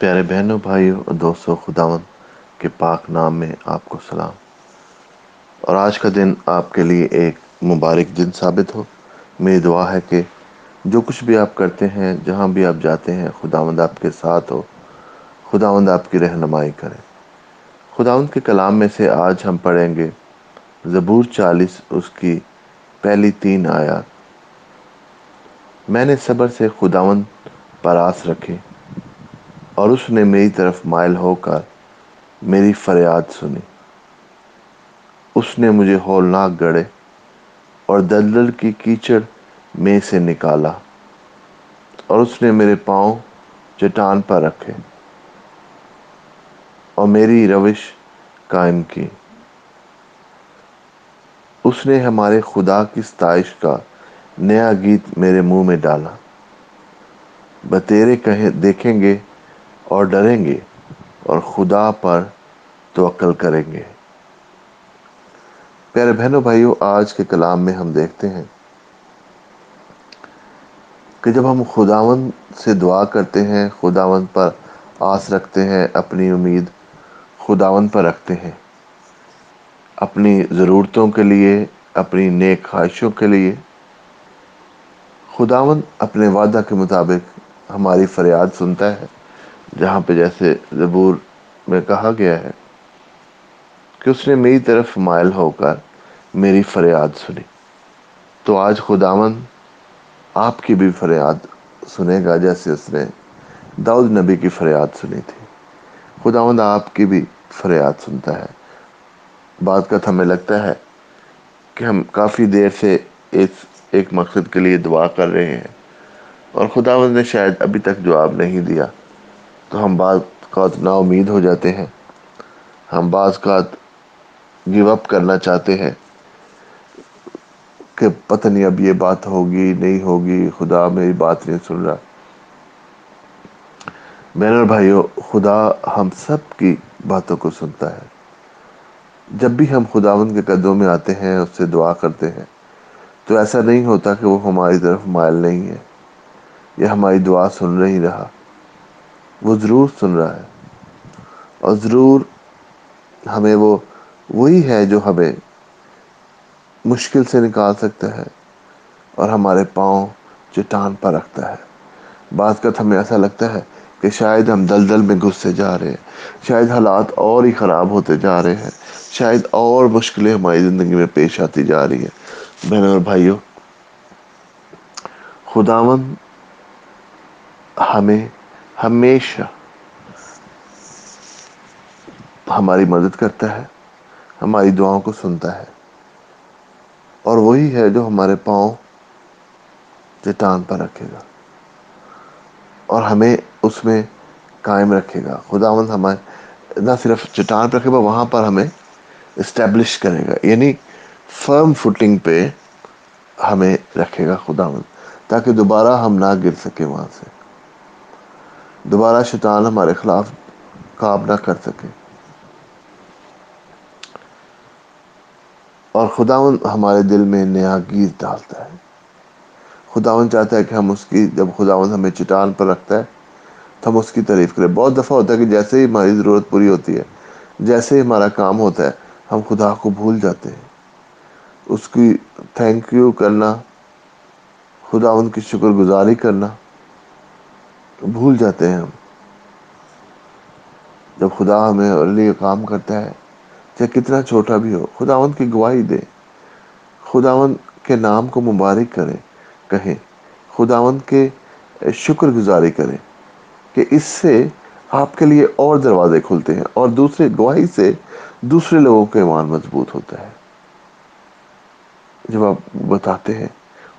پیارے بہنوں، بھائیوں اور دوستوں خداون کے پاک نام میں آپ کو سلام۔ اور آج کا دن آپ کے لیے ایک مبارک دن ثابت ہو۔ میری دعا ہے کہ جو کچھ بھی آپ کرتے ہیں، جہاں بھی آپ جاتے ہیں، خداوند آپ کے ساتھ ہو۔ خداوند آپ کی رہنمائی کرے۔ خداوند کے کلام میں سے آج ہم پڑھیں گے زبور چالیس، اس کی پہلی تین آیات۔ میں نے صبر سے خداوند پر آس رکھے۔ اور اس نے میری طرف مائل ہو کر میری فریاد سنی۔ اس نے مجھے ہولناک گڑے اور دلدل کی کیچڑ میں سے نکالا اور اس نے میرے پاؤں چٹان پر رکھے اور میری روش قائم کی۔ اس نے ہمارے خدا کی ستائش کا نیا گیت میرے منہ میں ڈالا۔ بتیرے کہیں دیکھیں گے اور ڈریں گے اور خدا پر توقل کریں گے۔ پیارے بہنوں، بھائیوں، آج کے کلام میں ہم دیکھتے ہیں کہ جب ہم خداون سے دعا کرتے ہیں خداون پر آس رکھتے ہیں، اپنی امید خداون پر رکھتے ہیں، اپنی ضرورتوں کے لیے، اپنی نیک خواہشوں کے لیے خداون اپنے وعدہ کے مطابق ہماری فریاد سنتا ہے۔ جہاں پہ جیسے زبور میں کہا گیا ہے کہ اس نے میری طرف مائل ہو کر میری فریاد سنی۔ تو آج خداون آپ کی بھی فریاد سنے گا جیسے اس نے داؤد نبی کی فریاد سنی تھی۔ خداوند آپ کی بھی فریاد سنتا ہے۔ بات کا ہمیں لگتا ہے کہ ہم کافی دیر سے اس ایک مقصد کے لیے دعا کر رہے ہیں اور خداوند نے شاید ابھی تک جواب نہیں دیا۔ تو ہم بعض کا نا امید ہو جاتے ہیں۔ ہم بعض کا گو اپ کرنا چاہتے ہیں کہ پتہ نہیں اب یہ بات ہوگی، نہیں ہوگی، خدا میری بات نہیں سن رہا۔ بہن اور بھائیوں، خدا ہم سب کی باتوں کو سنتا ہے۔ جب بھی ہم خداون کے قدموں میں آتے ہیں، اس سے دعا کرتے ہیں، تو ایسا نہیں ہوتا کہ وہ ہماری طرف مائل نہیں ہے۔ یہ ہماری دعا سن نہیں رہا۔ وہ ضرور سن رہا ہے۔ اور ضرور ہمیں وہ، وہی ہے جو ہمیں مشکل سے نکال سکتا ہے اور ہمارے پاؤں چٹان پر رکھتا ہے۔ بعض کا ہمیں ایسا لگتا ہے کہ شاید ہم دلدل میں گھستے جا رہے ہیں، شاید حالات اور ہی خراب ہوتے جا رہے ہیں، شاید اور مشکلیں ہماری زندگی میں پیش آتی جا رہی ہیں۔ بہنوں اور بھائیوں خداون ہمیں ہمیشہ ہماری مدد کرتا ہے، ہماری دعاؤں کو سنتا ہے۔ اور وہی ہے جو ہمارے پاؤں چٹان پر رکھے گا۔ اور ہمیں اس میں قائم رکھے گا۔ خدا مند ہمیں نہ صرف چٹان پر رکھے گا، وہاں پر ہمیں اسٹیبلش کرے گا۔ یعنی فرم فوٹنگ پہ ہمیں رکھے گا خدا تاکہ دوبارہ ہم نہ گر سکیں وہاں سے۔ دوبارہ شیطان ہمارے خلاف کام نہ کر سکے۔ اور خداون ہمارے دل میں نیا گیت ڈالتا ہے۔ خداون چاہتا ہے کہ ہم اس کی جب خداون ہمیں چٹان پر رکھتا ہے، تو ہم اس کی تعریف کریں۔ بہت دفعہ ہوتا ہے کہ جیسے ہی ہماری ضرورت پوری ہوتی ہے، جیسے ہی ہمارا کام ہوتا ہے، ہم خدا کو بھول جاتے ہیں۔ اس کی تھینک یو کرنا خدا ان کی شکر گزاری کرنا بھول جاتے ہیں ہم۔ جب خدا ہمیں لیے کام کرتا ہے، چاہے کتنا چھوٹا بھی ہو خداون کی گواہی دے۔ خداون کے نام کو مبارک کریں، کہیں۔ خداون کے شکر گزاری کریں کہ اس سے آپ کے لیے اور دروازے کھلتے ہیں اور دوسرے گواہی سے دوسرے لوگوں کا ایمان مضبوط ہوتا ہے۔ جب آپ بتاتے ہیں،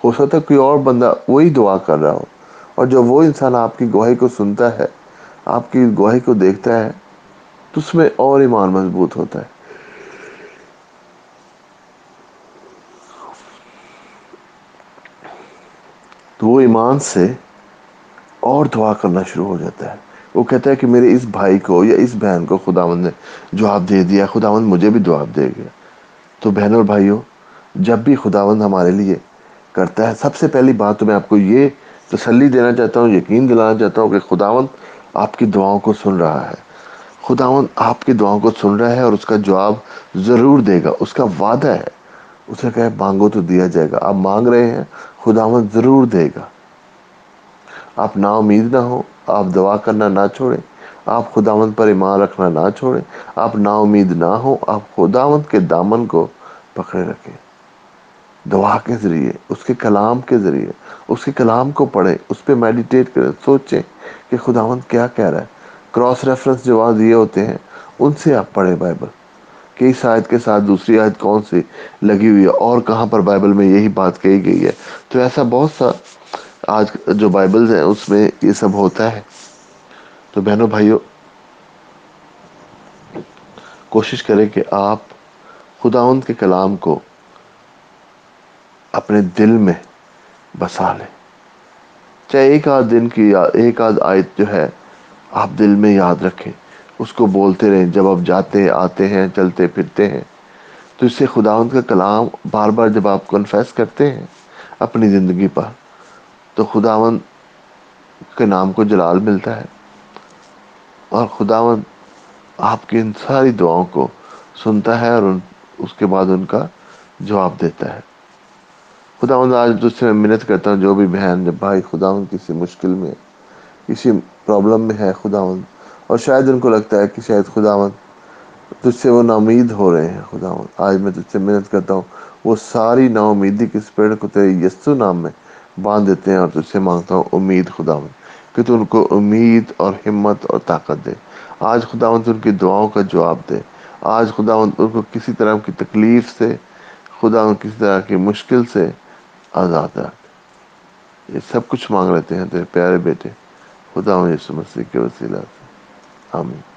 ہو سکتا ہے کوئی اور بندہ وہی دعا کر رہا ہو۔ اور جب وہ انسان آپ کی گواہی کو سنتا ہے، آپ کی گواہی کو دیکھتا ہے، تو اس میں اور ایمان مضبوط ہوتا ہے۔ تو وہ ایمان سے اور دعا کرنا شروع ہو جاتا ہے۔ وہ کہتا ہے کہ میرے اس بھائی کو یا اس بہن کو خداوند نے جواب دے دیا، خداوند مجھے بھی جواب دے گیا تو بہنوں اور بھائیوں، جب بھی خداوند ہمارے لیے کرتا ہے، سب سے پہلی بات تو میں آپ کو یہ تسلی دینا چاہتا ہوں، یقین دلانا چاہتا ہوں کہ خداوند آپ کی دعاؤں کو سن رہا ہے۔ خداون آپ کی دعاؤں کو سن رہا ہے اور اس کا جواب ضرور دے گا۔ اس کا وعدہ ہے۔ اسے کہے، مانگو تو دیا جائے گا۔ آپ مانگ رہے ہیں خداون ضرور دے گا۔ آپ نا امید نہ ہو آپ دعا کرنا نہ چھوڑیں۔ آپ خداوند پر ایمان رکھنا نہ چھوڑیں۔ آپ نا امید نہ ہو آپ خداوند کے دامن کو پکڑے رکھیں۔ دعا کے ذریعے، اس کے کلام کے ذریعے، اس کے کلام کو پڑھیں، اس پہ میڈیٹیٹ کریں، سوچیں کہ خداوند کیا کہہ رہا ہے۔ کراس ریفرنس جو آج یہ ہوتے ہیں، ان سے آپ پڑھیں بائبل کہ اس آیت کے ساتھ دوسری آیت کون سی لگی ہوئی ہے، اور کہاں پر بائبل میں یہی بات کہی گئی ہے۔ تو ایسا بہت سا آج جو بائبلز ہیں، اس میں یہ سب ہوتا ہے۔ تو بہنوں، بھائیوں، کوشش کریں کہ آپ خداوند کے کلام کو اپنے دل میں بسا لیں چاہے ایک آدھ دن کی ایک آدھ آیت جو ہے، آپ دل میں یاد رکھیں۔ اس کو بولتے رہیں۔ جب آپ جاتے آتے ہیں، چلتے، پھرتے ہیں، تو اس سے خداوند کا کلام بار بار جب آپ کنفیس کرتے ہیں اپنی زندگی پر، تو خداوند کے نام کو جلال ملتا ہے۔ اور خداوند آپ کی ان ساری دعاؤں کو سنتا ہے اور ان، اس کے بعد ان کا جواب دیتا ہے۔ خداوند آج تجھ سے میں منت کرتا ہوں، جو بھی بہن جب بھائی خداوند کسی مشکل میں، کسی پرابلم میں ہے خداوند اور شاید ان کو لگتا ہے کہ شاید خداوند تجھ سے وہ نا امید ہو رہے ہیں، خدا خداوند آج میں تجھ سے محنت کرتا ہوں، وہ ساری نا امیدی کے پیڑ کو تیرے یسو نام میں باندھ دیتے ہیں اور تجھ سے مانگتا ہوں، امید خداوند کہ تو ان کو امید اور ہمت اور طاقت دے۔ آج خداوند ان کی دعاؤں کا جواب دے۔ آج خداوند ان کو کسی طرح کی تکلیف سے، خدا ان کسی طرح کی مشکل سے آزاد رکھ یہ سب کچھ مانگ لیتے ہیں تیرے پیارے بیٹے۔ خدا یسوع مسیح کے وسیلہ سے۔ آمین۔